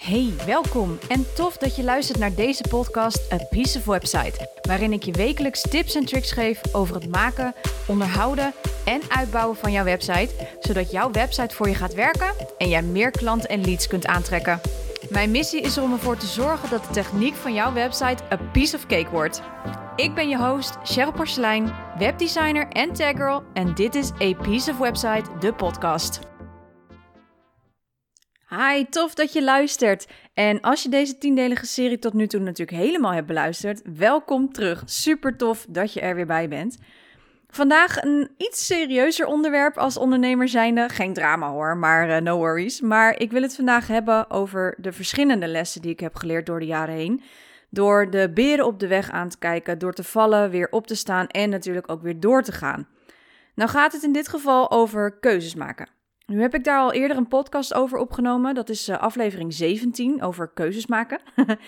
Hey, welkom en tof dat je luistert naar deze podcast A Piece of Website, waarin ik je wekelijks tips en tricks geef over het maken, onderhouden en uitbouwen van jouw website, zodat jouw website voor je gaat werken en jij meer klanten en leads kunt aantrekken. Mijn missie is om ervoor te zorgen dat de techniek van jouw website a piece of cake wordt. Ik ben je host, Cheryl Porcelein, webdesigner en taggirl en dit is A Piece of Website, de podcast. Hi, tof dat je luistert. En als je deze tiendelige serie tot nu toe natuurlijk helemaal hebt beluisterd, welkom terug. Super tof dat je er weer bij bent. Vandaag een iets serieuzer onderwerp als ondernemer zijnde. Geen drama hoor, maar uh, no worries. Maar ik wil het vandaag hebben over de verschillende lessen die ik heb geleerd door de jaren heen. Door de beren op de weg aan te kijken, door te vallen, weer op te staan en natuurlijk ook weer door te gaan. Nou gaat het in dit geval over keuzes maken. Nu heb ik daar al eerder een podcast over opgenomen. Dat is uh, aflevering 17 over keuzes maken.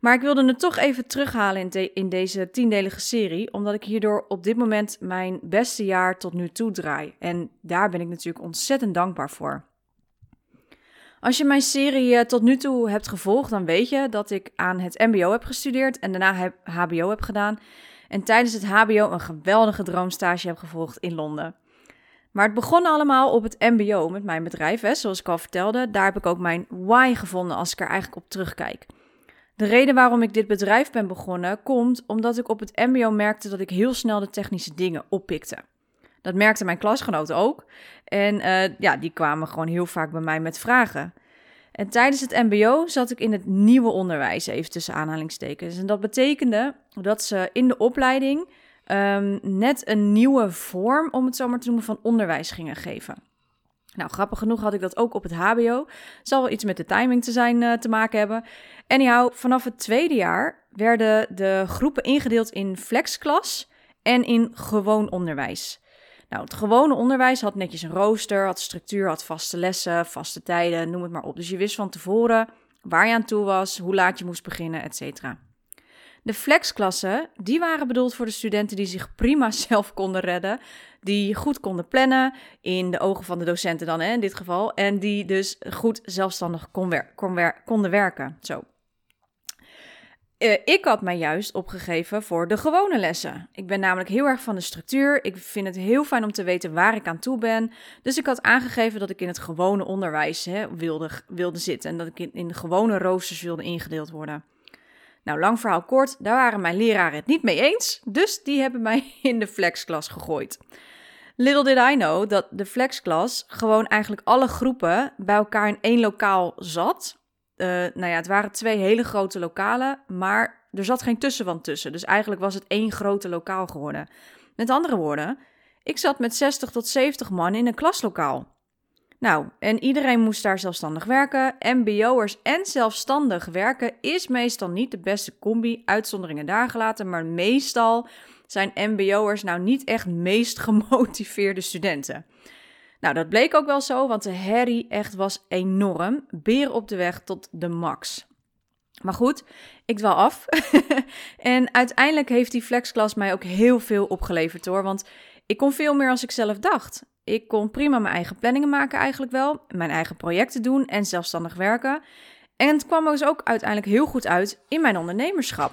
maar ik wilde het toch even terughalen in, in deze tiendelige serie, omdat ik hierdoor op dit moment mijn beste jaar tot nu toe draai. En daar ben ik natuurlijk ontzettend dankbaar voor. Als je mijn serie uh, tot nu toe hebt gevolgd, dan weet je dat ik aan het MBO heb gestudeerd en daarna heb HBO heb gedaan. En tijdens het HBO een geweldige droomstage heb gevolgd in Londen. Maar het begon allemaal op het MBO met mijn bedrijf, hè, zoals ik al vertelde. Daar heb ik ook mijn why gevonden als ik er eigenlijk op terugkijk. De reden waarom ik dit bedrijf ben begonnen komt omdat ik op het MBO merkte dat ik heel snel de technische dingen oppikte. Dat merkten mijn klasgenoten ook. En uh, ja, die kwamen gewoon heel vaak bij mij met vragen. En tijdens het MBO zat ik in het nieuwe onderwijs, even tussen aanhalingstekens. En dat betekende dat ze in de opleiding um, net een nieuwe vorm, om het zo maar te noemen, van onderwijs gingen geven. Nou, grappig genoeg had ik dat ook op het HBO. Zal wel iets met de timing te zijn uh, te maken hebben. Anyhow, vanaf het tweede jaar werden de groepen ingedeeld in flexklas en in gewoon onderwijs. Nou, het gewone onderwijs had netjes een rooster, had structuur, had vaste lessen, vaste tijden, noem het maar op. Dus je wist van tevoren waar je aan toe was, hoe laat je moest beginnen, et. De flexklassen, die waren bedoeld voor de studenten die zich prima zelf konden redden, die goed konden plannen, in de ogen van de docenten dan hè, in dit geval, en die dus goed zelfstandig kon kon konden werken. Zo. Uh, ik had mij juist opgegeven voor de gewone lessen. Ik ben namelijk heel erg van de structuur. Ik vind het heel fijn om te weten waar ik aan toe ben. Dus ik had aangegeven dat ik in het gewone onderwijs hè, wilde, wilde zitten. En dat ik in, gewone roosters wilde ingedeeld worden. Nou, lang verhaal kort, daar waren mijn leraren het niet mee eens, dus die hebben mij in de flexklas gegooid. Little did I know dat de flexklas gewoon eigenlijk alle groepen bij elkaar in één lokaal zat. Uh, nou ja, het waren twee hele grote lokalen, maar er zat geen tussenwand tussen. Dus eigenlijk was het één grote lokaal geworden. Met andere woorden, ik zat met 60 tot 70 man in een klaslokaal. Nou, en iedereen moest daar zelfstandig werken. MBO'ers en zelfstandig werken is meestal niet de beste combi, uitzonderingen daar gelaten, maar meestal zijn MBO'ers nou niet echt meest gemotiveerde studenten. Nou, dat bleek ook wel zo, want de herrie echt was enorm. Beer op de weg tot de max. Maar goed, ik dwal af. en uiteindelijk heeft die flexklas mij ook heel veel opgeleverd hoor. Want ik kon veel meer als ik zelf dacht. Ik kon prima mijn eigen planningen maken eigenlijk wel, mijn eigen projecten doen en zelfstandig werken. En het kwam dus ook uiteindelijk heel goed uit in mijn ondernemerschap.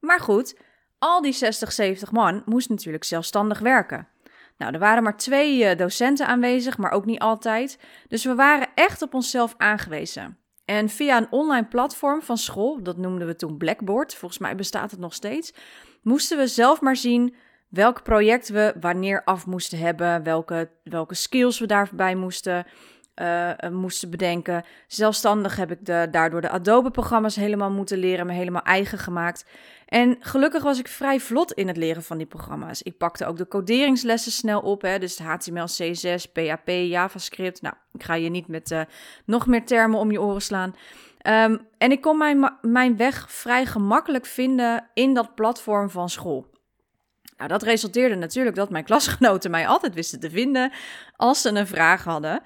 Maar goed, al die 60, 70 man moest natuurlijk zelfstandig werken. Nou, er waren maar twee eh, docenten aanwezig, maar ook niet altijd. Dus we waren echt op onszelf aangewezen. En via een online platform van school, dat noemden we toen Blackboard, volgens mij bestaat het nog steeds, moesten we zelf maar zien welk project we wanneer af moesten hebben, welke, welke skills we daarbij moesten, uh, moesten bedenken. Zelfstandig heb ik de, daardoor de Adobe-programma's helemaal moeten leren, me helemaal eigen gemaakt. En gelukkig was ik vrij vlot in het leren van die programma's. Ik pakte ook de coderingslessen snel op, hè, dus HTML, CSS, PHP, JavaScript. Nou, ik ga je niet met uh, nog meer termen om je oren slaan. Um, en ik kon mijn, mijn weg vrij gemakkelijk vinden in dat platform van school. Nou, dat resulteerde natuurlijk dat mijn klasgenoten mij altijd wisten te vinden als ze een vraag hadden.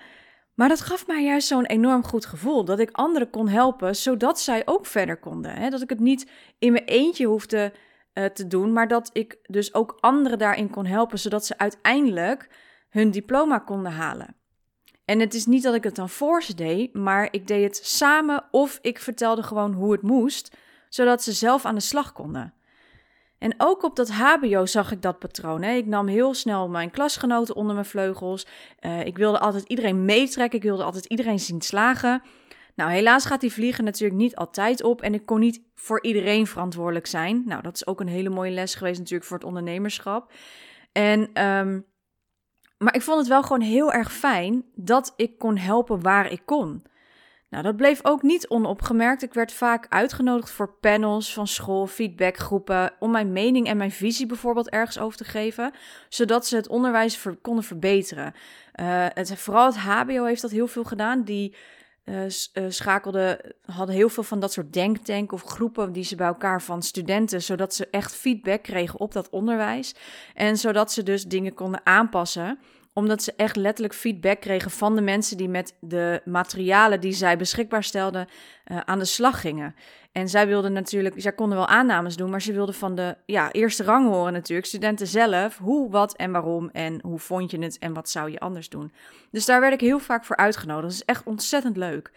Maar dat gaf mij juist zo'n enorm goed gevoel dat ik anderen kon helpen, zodat zij ook verder konden. Hè? Dat ik het niet in mijn eentje hoefde uh, te doen, maar dat ik dus ook anderen daarin kon helpen, zodat ze uiteindelijk hun diploma konden halen. En het is niet dat ik het dan voor ze deed, maar ik deed het samen of ik vertelde gewoon hoe het moest, zodat ze zelf aan de slag konden. En ook op dat HBO zag ik dat patroon. Hè. Ik nam heel snel mijn klasgenoten onder mijn vleugels. Uh, ik wilde altijd iedereen meetrekken. Ik wilde altijd iedereen zien slagen. Nou, helaas gaat die vliegen natuurlijk niet altijd op. En ik kon niet voor iedereen verantwoordelijk zijn. Nou, dat is ook een hele mooie les geweest natuurlijk voor het ondernemerschap. En, um, maar ik vond het wel gewoon heel erg fijn dat ik kon helpen waar ik kon. Nou, dat bleef ook niet onopgemerkt. Ik werd vaak uitgenodigd voor panels van school, feedbackgroepen, om mijn mening en mijn visie bijvoorbeeld ergens over te geven, zodat ze het onderwijs konden verbeteren. Uh, het, vooral het HBO heeft dat heel veel gedaan. Die uh, schakelden, hadden heel veel van dat soort denktank of groepen die ze bij elkaar van studenten, zodat ze echt feedback kregen op dat onderwijs en zodat ze dus dingen konden aanpassen omdat ze echt letterlijk feedback kregen van de mensen die met de materialen die zij beschikbaar stelden uh, aan de slag gingen. En zij wilden natuurlijk, zij konden wel aannames doen, maar ze wilden van de ja, eerste rang horen natuurlijk, studenten zelf, hoe, wat en waarom en hoe vond je het en wat zou je anders doen. Dus daar werd ik heel vaak voor uitgenodigd. Dat is echt ontzettend leuk.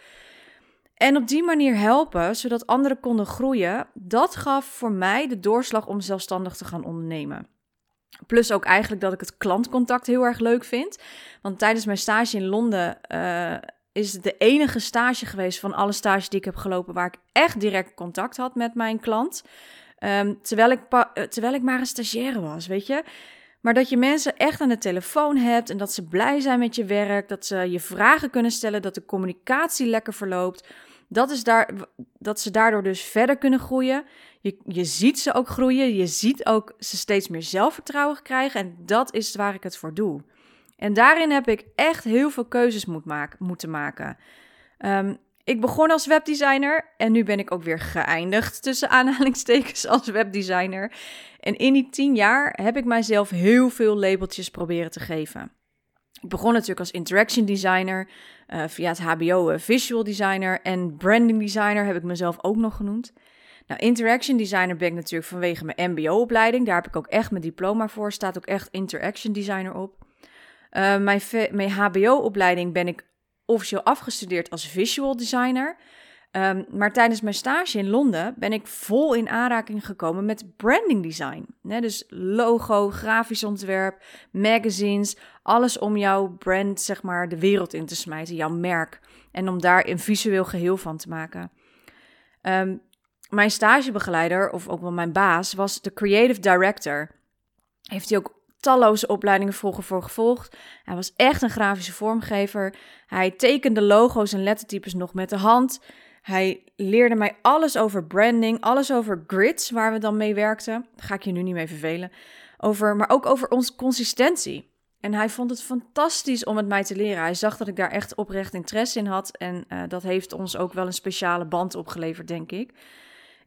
En op die manier helpen, zodat anderen konden groeien, dat gaf voor mij de doorslag om zelfstandig te gaan ondernemen. Plus ook eigenlijk dat ik het klantcontact heel erg leuk vind. Want tijdens mijn stage in Londen uh, is het de enige stage geweest van alle stages die ik heb gelopen waar ik echt direct contact had met mijn klant. Um, terwijl, ik eh, terwijl ik maar een stagiaire was, weet je. Maar dat je mensen echt aan de telefoon hebt en dat ze blij zijn met je werk, dat ze je vragen kunnen stellen, dat de communicatie lekker verloopt. Dat, is daar, dat ze daardoor dus verder kunnen groeien. Je, je ziet ze ook groeien. Je ziet ook ze steeds meer zelfvertrouwen krijgen. En dat is waar ik het voor doe. En daarin heb ik echt heel veel keuzes moet maken, moeten maken. Um, ik begon als webdesigner en nu ben ik ook weer geëindigd tussen aanhalingstekens als webdesigner. En in die tien jaar heb ik mijzelf heel veel labeltjes proberen te geven. Ik begon natuurlijk als interaction designer, uh, via het HBO uh, visual designer en branding designer heb ik mezelf ook nog genoemd. Nou, interaction designer ben ik natuurlijk vanwege mijn MBO-opleiding. Daar heb ik ook echt mijn diploma voor. Staat ook echt interaction designer op. Uh, mijn, mijn HBO-opleiding ben ik officieel afgestudeerd als visual designer. Um, maar tijdens mijn stage in Londen ben ik vol in aanraking gekomen met branding design. Dus logo, grafisch ontwerp, magazines, alles om jouw brand zeg maar de wereld in te smijten, jouw merk. En om daar een visueel geheel van te maken. Um, mijn stagebegeleider, of ook wel mijn baas, was de creative director. Heeft hij ook talloze opleidingen vroeger voor gevolgd. Hij was echt een grafische vormgever. Hij tekende logo's en lettertypes nog met de hand. Hij leerde mij alles over branding, alles over grids, waar we dan mee werkten. Daar ga ik je nu niet mee vervelen. Over, maar ook over onze consistentie. En hij vond het fantastisch om het mij te leren. Hij zag dat ik daar echt oprecht interesse in had. En uh, dat heeft ons ook wel een speciale band opgeleverd, denk ik.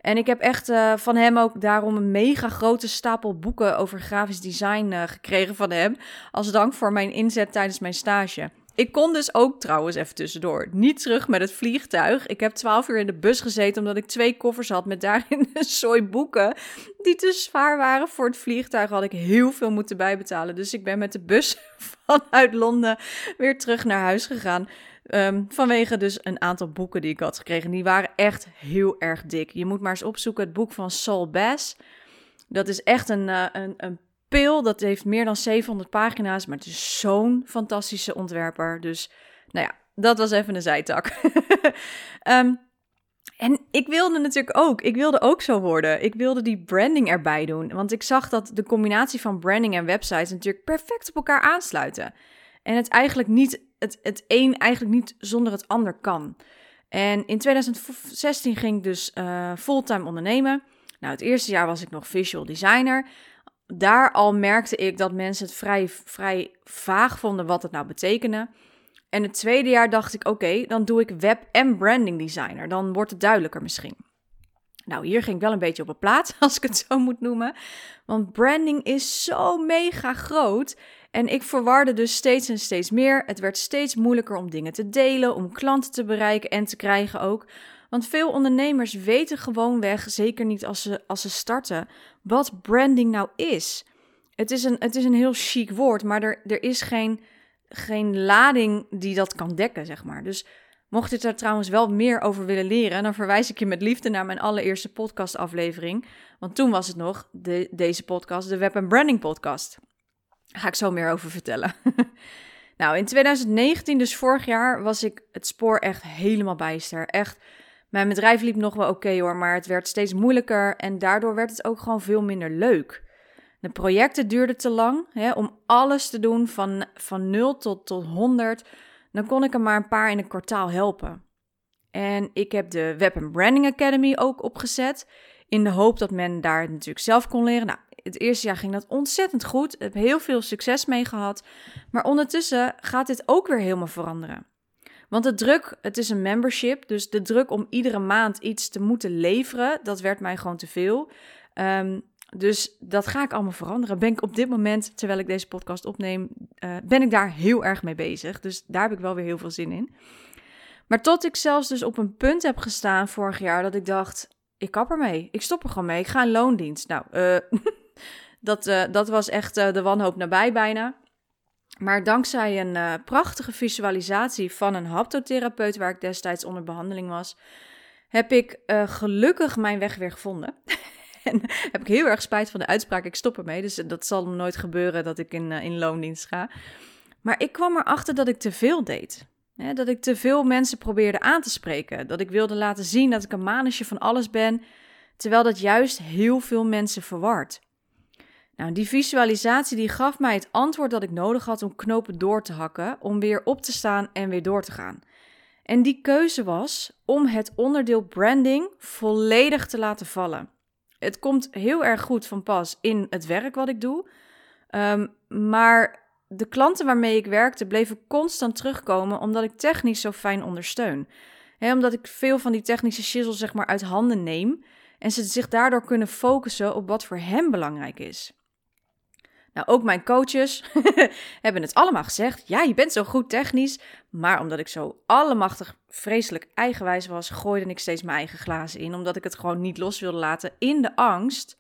En ik heb echt uh, van hem ook daarom een mega grote stapel boeken over grafisch design uh, gekregen van hem. Als dank voor mijn inzet tijdens mijn stage. Ik kon dus ook trouwens even tussendoor niet terug met het vliegtuig. Ik heb twaalf uur in de bus gezeten omdat ik twee koffers had met daarin een zooi boeken die te zwaar waren voor het vliegtuig. Had ik heel veel moeten bijbetalen. Dus ik ben met de bus vanuit Londen weer terug naar huis gegaan. Um, vanwege dus een aantal boeken die ik had gekregen. Die waren echt heel erg dik. Je moet maar eens opzoeken het boek van Saul Bass. Dat is echt een, uh, een, een Dat heeft meer dan 700 pagina's. Maar het is zo'n fantastische ontwerper. Dus nou ja, dat was even een zijtak. um, en ik wilde natuurlijk ook, ik wilde ook zo worden. Ik wilde die branding erbij doen. Want ik zag dat de combinatie van branding en websites natuurlijk perfect op elkaar aansluiten. En het eigenlijk niet, het, het een eigenlijk niet zonder het ander kan. En in 2016 ging ik dus uh, fulltime ondernemen. Nou, het eerste jaar was ik nog visual designer. Daar al merkte ik dat mensen het vrij, vrij vaag vonden wat het nou betekende. En het tweede jaar dacht ik, oké, dan doe ik web- en branding designer. Dan wordt het duidelijker misschien. Nou, hier ging ik wel een beetje op een plaats, als ik het zo moet noemen. Want branding is zo mega groot. En ik verwarde dus steeds en steeds meer. Het werd steeds moeilijker om dingen te delen, om klanten te bereiken en te krijgen ook. Want veel ondernemers weten gewoonweg, zeker niet als ze, als ze starten, wat branding nou is. Het is een, het is een heel chic woord, maar er, er is geen geen lading die dat kan dekken, zeg maar. Dus mocht je er trouwens wel meer over willen leren, dan verwijs ik je met liefde naar mijn allereerste podcastaflevering. Want toen was het nog de, deze podcast, de Web Branding Podcast. Daar ga ik zo meer over vertellen. nou, in 2019, dus vorig jaar, was ik het spoor echt helemaal bijster. Echt, mijn bedrijf liep nog wel oké hoor, maar het werd steeds moeilijker en daardoor werd het ook gewoon veel minder leuk. De projecten duurden te lang hè, om alles te doen van, van 0 tot, tot 100. Dan kon ik er maar een paar in een kwartaal helpen. En ik heb de Web Branding Academy ook opgezet. In de hoop dat men daar natuurlijk zelf kon leren. Nou, het eerste jaar ging dat ontzettend goed. Ik heb heel veel succes mee gehad. Maar ondertussen gaat dit ook weer helemaal veranderen. Want de druk, het is een membership, dus de druk om iedere maand iets te moeten leveren, dat werd mij gewoon te veel. Um, dus dat ga ik allemaal veranderen. Ben ik op dit moment, terwijl ik deze podcast opneem, uh, ben ik daar heel erg mee bezig. Dus daar heb ik wel weer heel veel zin in. Maar tot ik zelfs dus op een punt heb gestaan vorig jaar dat ik dacht, ik kap ermee. Ik stop er gewoon mee. Ik ga in loondienst. Nou, uh, dat, uh, dat was echt de wanhoop nabij bijna. Maar dankzij een prachtige visualisatie van een haptotherapeut waar ik destijds onder behandeling was, heb ik gelukkig mijn weg weer gevonden. en heb ik heel erg spijt van de uitspraak, ik stop ermee. Dus dat zal nooit gebeuren dat ik in, uh, in loondienst ga. Maar ik kwam erachter dat ik te veel deed. dat ik te veel mensen probeerde aan te spreken. Dat ik wilde laten zien dat ik een manusje van alles ben. Terwijl dat juist heel veel mensen verward. Nou, die visualisatie die gaf mij het antwoord dat ik nodig had om knopen door te hakken, om weer op te staan en weer door te gaan. En die keuze was om het onderdeel branding volledig te laten vallen het komt heel erg goed van pas in het werk wat ik doe. Um, maar de klanten waarmee ik werkte bleven constant terugkomen omdat ik technisch zo fijn ondersteun. Omdat ik veel van die technische shizzle zeg maar uit handen neem en ze zich daardoor kunnen focussen op wat voor hem belangrijk is. Nou, ook mijn coaches hebben het allemaal gezegd. Ja, je bent zo goed technisch. Maar omdat ik zo allemachtig vreselijk eigenwijs was, gooide ik steeds mijn eigen glazen in. Omdat ik het gewoon niet los wilde laten in de angst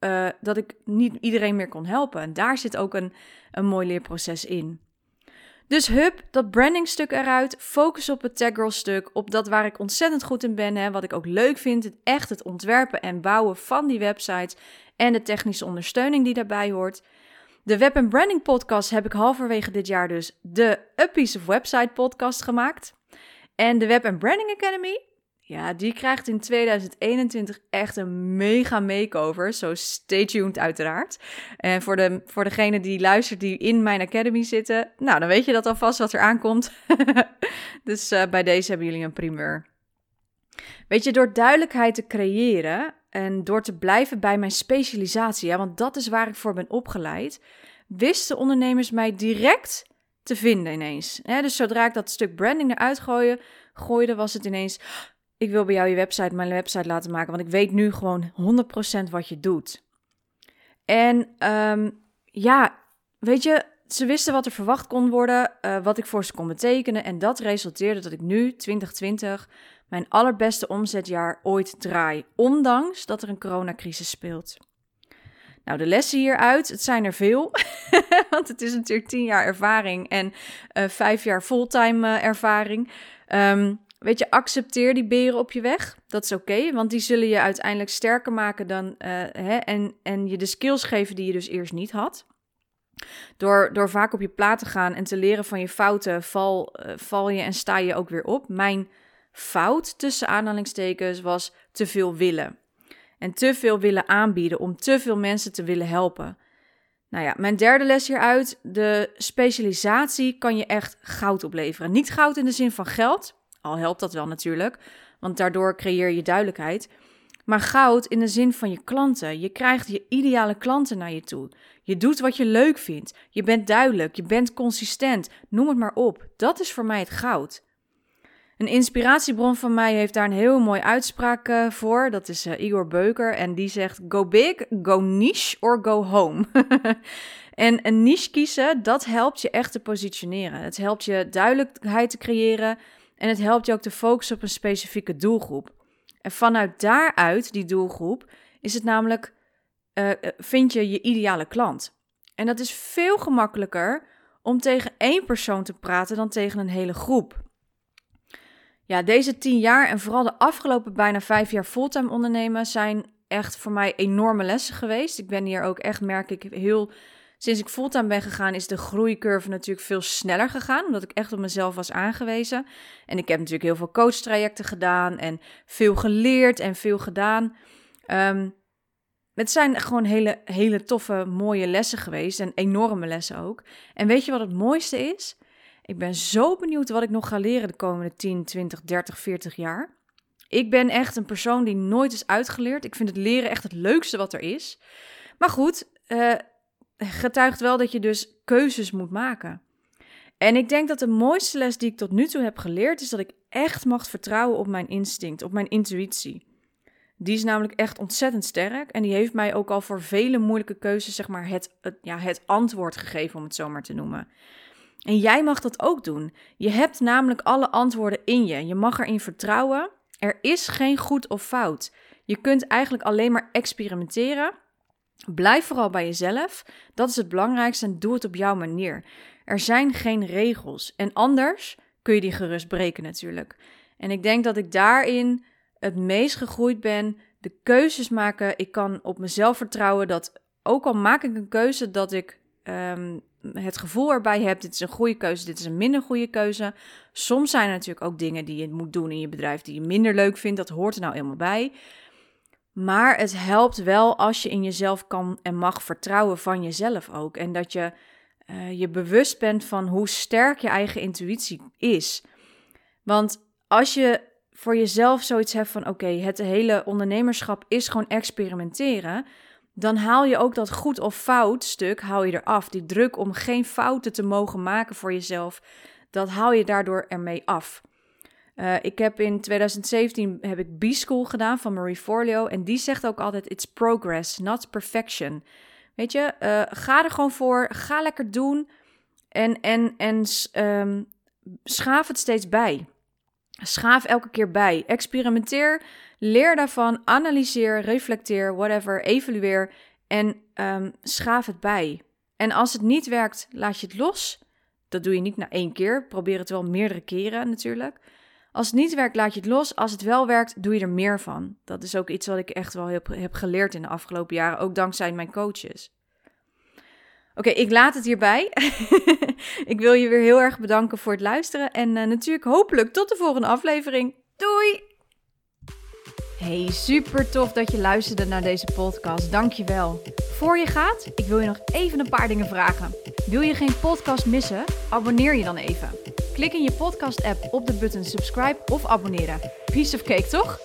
uh, dat ik niet iedereen meer kon helpen. En daar zit ook een, een mooi leerproces in. Dus hup, dat brandingstuk eruit. Focus op het tag stuk. Op dat waar ik ontzettend goed in ben. Hè, wat ik ook leuk vind. Het echt het ontwerpen en bouwen van die websites. En de technische ondersteuning die daarbij hoort. De Web Branding Podcast heb ik halverwege dit jaar dus de A Piece of Website podcast gemaakt. En de Web Branding Academy, ja, die krijgt in 2021 echt een mega makeover. Zo stay tuned uiteraard. En voor, de, voor degene die luistert die in mijn academy zitten, nou, dan weet je dat alvast wat er aankomt. dus uh, bij deze hebben jullie een primeur. Weet je, door duidelijkheid te creëren en door te blijven bij mijn specialisatie, want dat is waar ik voor ben opgeleid, wisten ondernemers mij direct te vinden ineens. dus zodra ik dat stuk branding eruit gooide, gooide, was het ineens: ik wil bij jou je website, mijn website laten maken, want ik weet nu gewoon 100% wat je doet. En um, ja, weet je, ze wisten wat er verwacht kon worden, uh, wat ik voor ze kon betekenen. En dat resulteerde dat ik nu, 2020, mijn allerbeste omzetjaar ooit draai, ondanks dat er een coronacrisis speelt. Nou, de lessen hieruit, het zijn er veel, want het is natuurlijk tien jaar ervaring en uh, vijf jaar fulltime uh, ervaring. Um, weet je, accepteer die beren op je weg. Dat is oké, want die zullen je uiteindelijk sterker maken dan, uh, hè, en, en je de skills geven die je dus eerst niet had. Door, door vaak op je plaat te gaan en te leren van je fouten, val, val je en sta je ook weer op. Mijn fout tussen aanhalingstekens was te veel willen. En te veel willen aanbieden om te veel mensen te willen helpen. Nou ja, mijn derde les hieruit. De specialisatie kan je echt goud opleveren. Niet goud in de zin van geld, al helpt dat wel natuurlijk, want daardoor creëer je duidelijkheid. Maar goud in de zin van je klanten. Je krijgt je ideale klanten naar je toe. Je doet wat je leuk vindt. Je bent duidelijk, je bent consistent. Noem het maar op. Dat is voor mij het goud. Een inspiratiebron van mij heeft daar een heel mooi uitspraak uh, voor. Dat is uh, Igor Beuker. En die zegt: Go big, go niche or go home. en een niche kiezen, dat helpt je echt te positioneren. Het helpt je duidelijkheid te creëren. En het helpt je ook te focussen op een specifieke doelgroep. En vanuit daaruit, die doelgroep, is het namelijk: uh, vind je je ideale klant. En dat is veel gemakkelijker om tegen één persoon te praten dan tegen een hele groep. Ja, deze tien jaar en vooral de afgelopen bijna vijf jaar fulltime ondernemen zijn echt voor mij enorme lessen geweest. Ik ben hier ook echt, merk ik, heel. Sinds ik fulltime ben gegaan, is de groeicurve natuurlijk veel sneller gegaan. Omdat ik echt op mezelf was aangewezen. En ik heb natuurlijk heel veel coachtrajecten gedaan. En veel geleerd en veel gedaan. Um, het zijn gewoon hele, hele toffe, mooie lessen geweest. En enorme lessen ook. En weet je wat het mooiste is? Ik ben zo benieuwd wat ik nog ga leren de komende 10, 20, 30, 40 jaar. Ik ben echt een persoon die nooit is uitgeleerd. Ik vind het leren echt het leukste wat er is. Maar goed, uh, getuigt wel dat je dus keuzes moet maken. En ik denk dat de mooiste les die ik tot nu toe heb geleerd is dat ik echt mag vertrouwen op mijn instinct, op mijn intuïtie. Die is namelijk echt ontzettend sterk en die heeft mij ook al voor vele moeilijke keuzes zeg maar het, ja, het antwoord gegeven om het zo maar te noemen. En jij mag dat ook doen. Je hebt namelijk alle antwoorden in je. Je mag erin vertrouwen. Er is geen goed of fout. Je kunt eigenlijk alleen maar experimenteren. Blijf vooral bij jezelf. Dat is het belangrijkste en doe het op jouw manier. Er zijn geen regels. En anders kun je die gerust breken natuurlijk. En ik denk dat ik daarin het meest gegroeid ben. De keuzes maken. Ik kan op mezelf vertrouwen dat ook al maak ik een keuze dat ik um, het gevoel erbij hebt: dit is een goede keuze, dit is een minder goede keuze. Soms zijn er natuurlijk ook dingen die je moet doen in je bedrijf die je minder leuk vindt. Dat hoort er nou eenmaal bij. Maar het helpt wel als je in jezelf kan en mag vertrouwen van jezelf ook. En dat je uh, je bewust bent van hoe sterk je eigen intuïtie is. Want als je voor jezelf zoiets hebt van: oké, het hele ondernemerschap is gewoon experimenteren dan haal je ook dat goed of fout stuk haal je eraf. Die druk om geen fouten te mogen maken voor jezelf, dat haal je daardoor ermee af. Uh, ik heb in 2017 heb ik B-School gedaan van Marie Forleo en die zegt ook altijd: it's progress, not perfection. Weet je, uh, ga er gewoon voor, ga lekker doen en, en, en um, schaaf het steeds bij. Schaaf elke keer bij. Experimenteer Leer daarvan, analyseer, reflecteer, whatever, evalueer en um, schaaf het bij. En als het niet werkt, laat je het los. Dat doe je niet na één keer. Probeer het wel meerdere keren natuurlijk. Als het niet werkt, laat je het los. Als het wel werkt, doe je er meer van. Dat is ook iets wat ik echt wel heb, geleerd in de afgelopen jaren, ook dankzij mijn coaches. Oké, ik laat het hierbij. ik wil je weer heel erg bedanken voor het luisteren. En uh, natuurlijk hopelijk tot de volgende aflevering. Doei! Hey, super tof dat je luisterde naar deze podcast. Dankjewel. Voor je gaat, ik wil je nog even een paar dingen vragen. Wil je geen podcast missen? Abonneer je dan even. Klik in je podcast-app op de button subscribe of abonneren. Piece of cake, toch?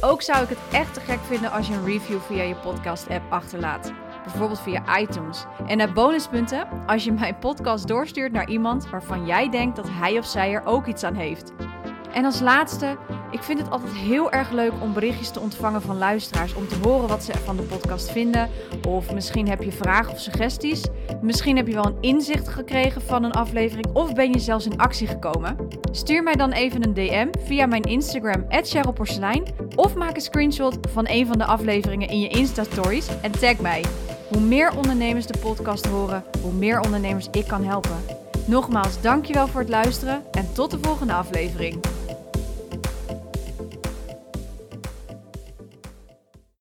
Ook zou ik het echt te gek vinden als je een review via je podcast-app achterlaat. Bijvoorbeeld via iTunes. En naar bonuspunten als je mijn podcast doorstuurt naar iemand waarvan jij denkt dat hij of zij er ook iets aan heeft. En als laatste, ik vind het altijd heel erg leuk om berichtjes te ontvangen van luisteraars. Om te horen wat ze van de podcast vinden. Of misschien heb je vragen of suggesties. Misschien heb je wel een inzicht gekregen van een aflevering. Of ben je zelfs in actie gekomen. Stuur mij dan even een DM via mijn Instagram, @cherylporselein, Of maak een screenshot van een van de afleveringen in je Insta-stories en tag mij. Hoe meer ondernemers de podcast horen, hoe meer ondernemers ik kan helpen. Nogmaals, dankjewel voor het luisteren en tot de volgende aflevering.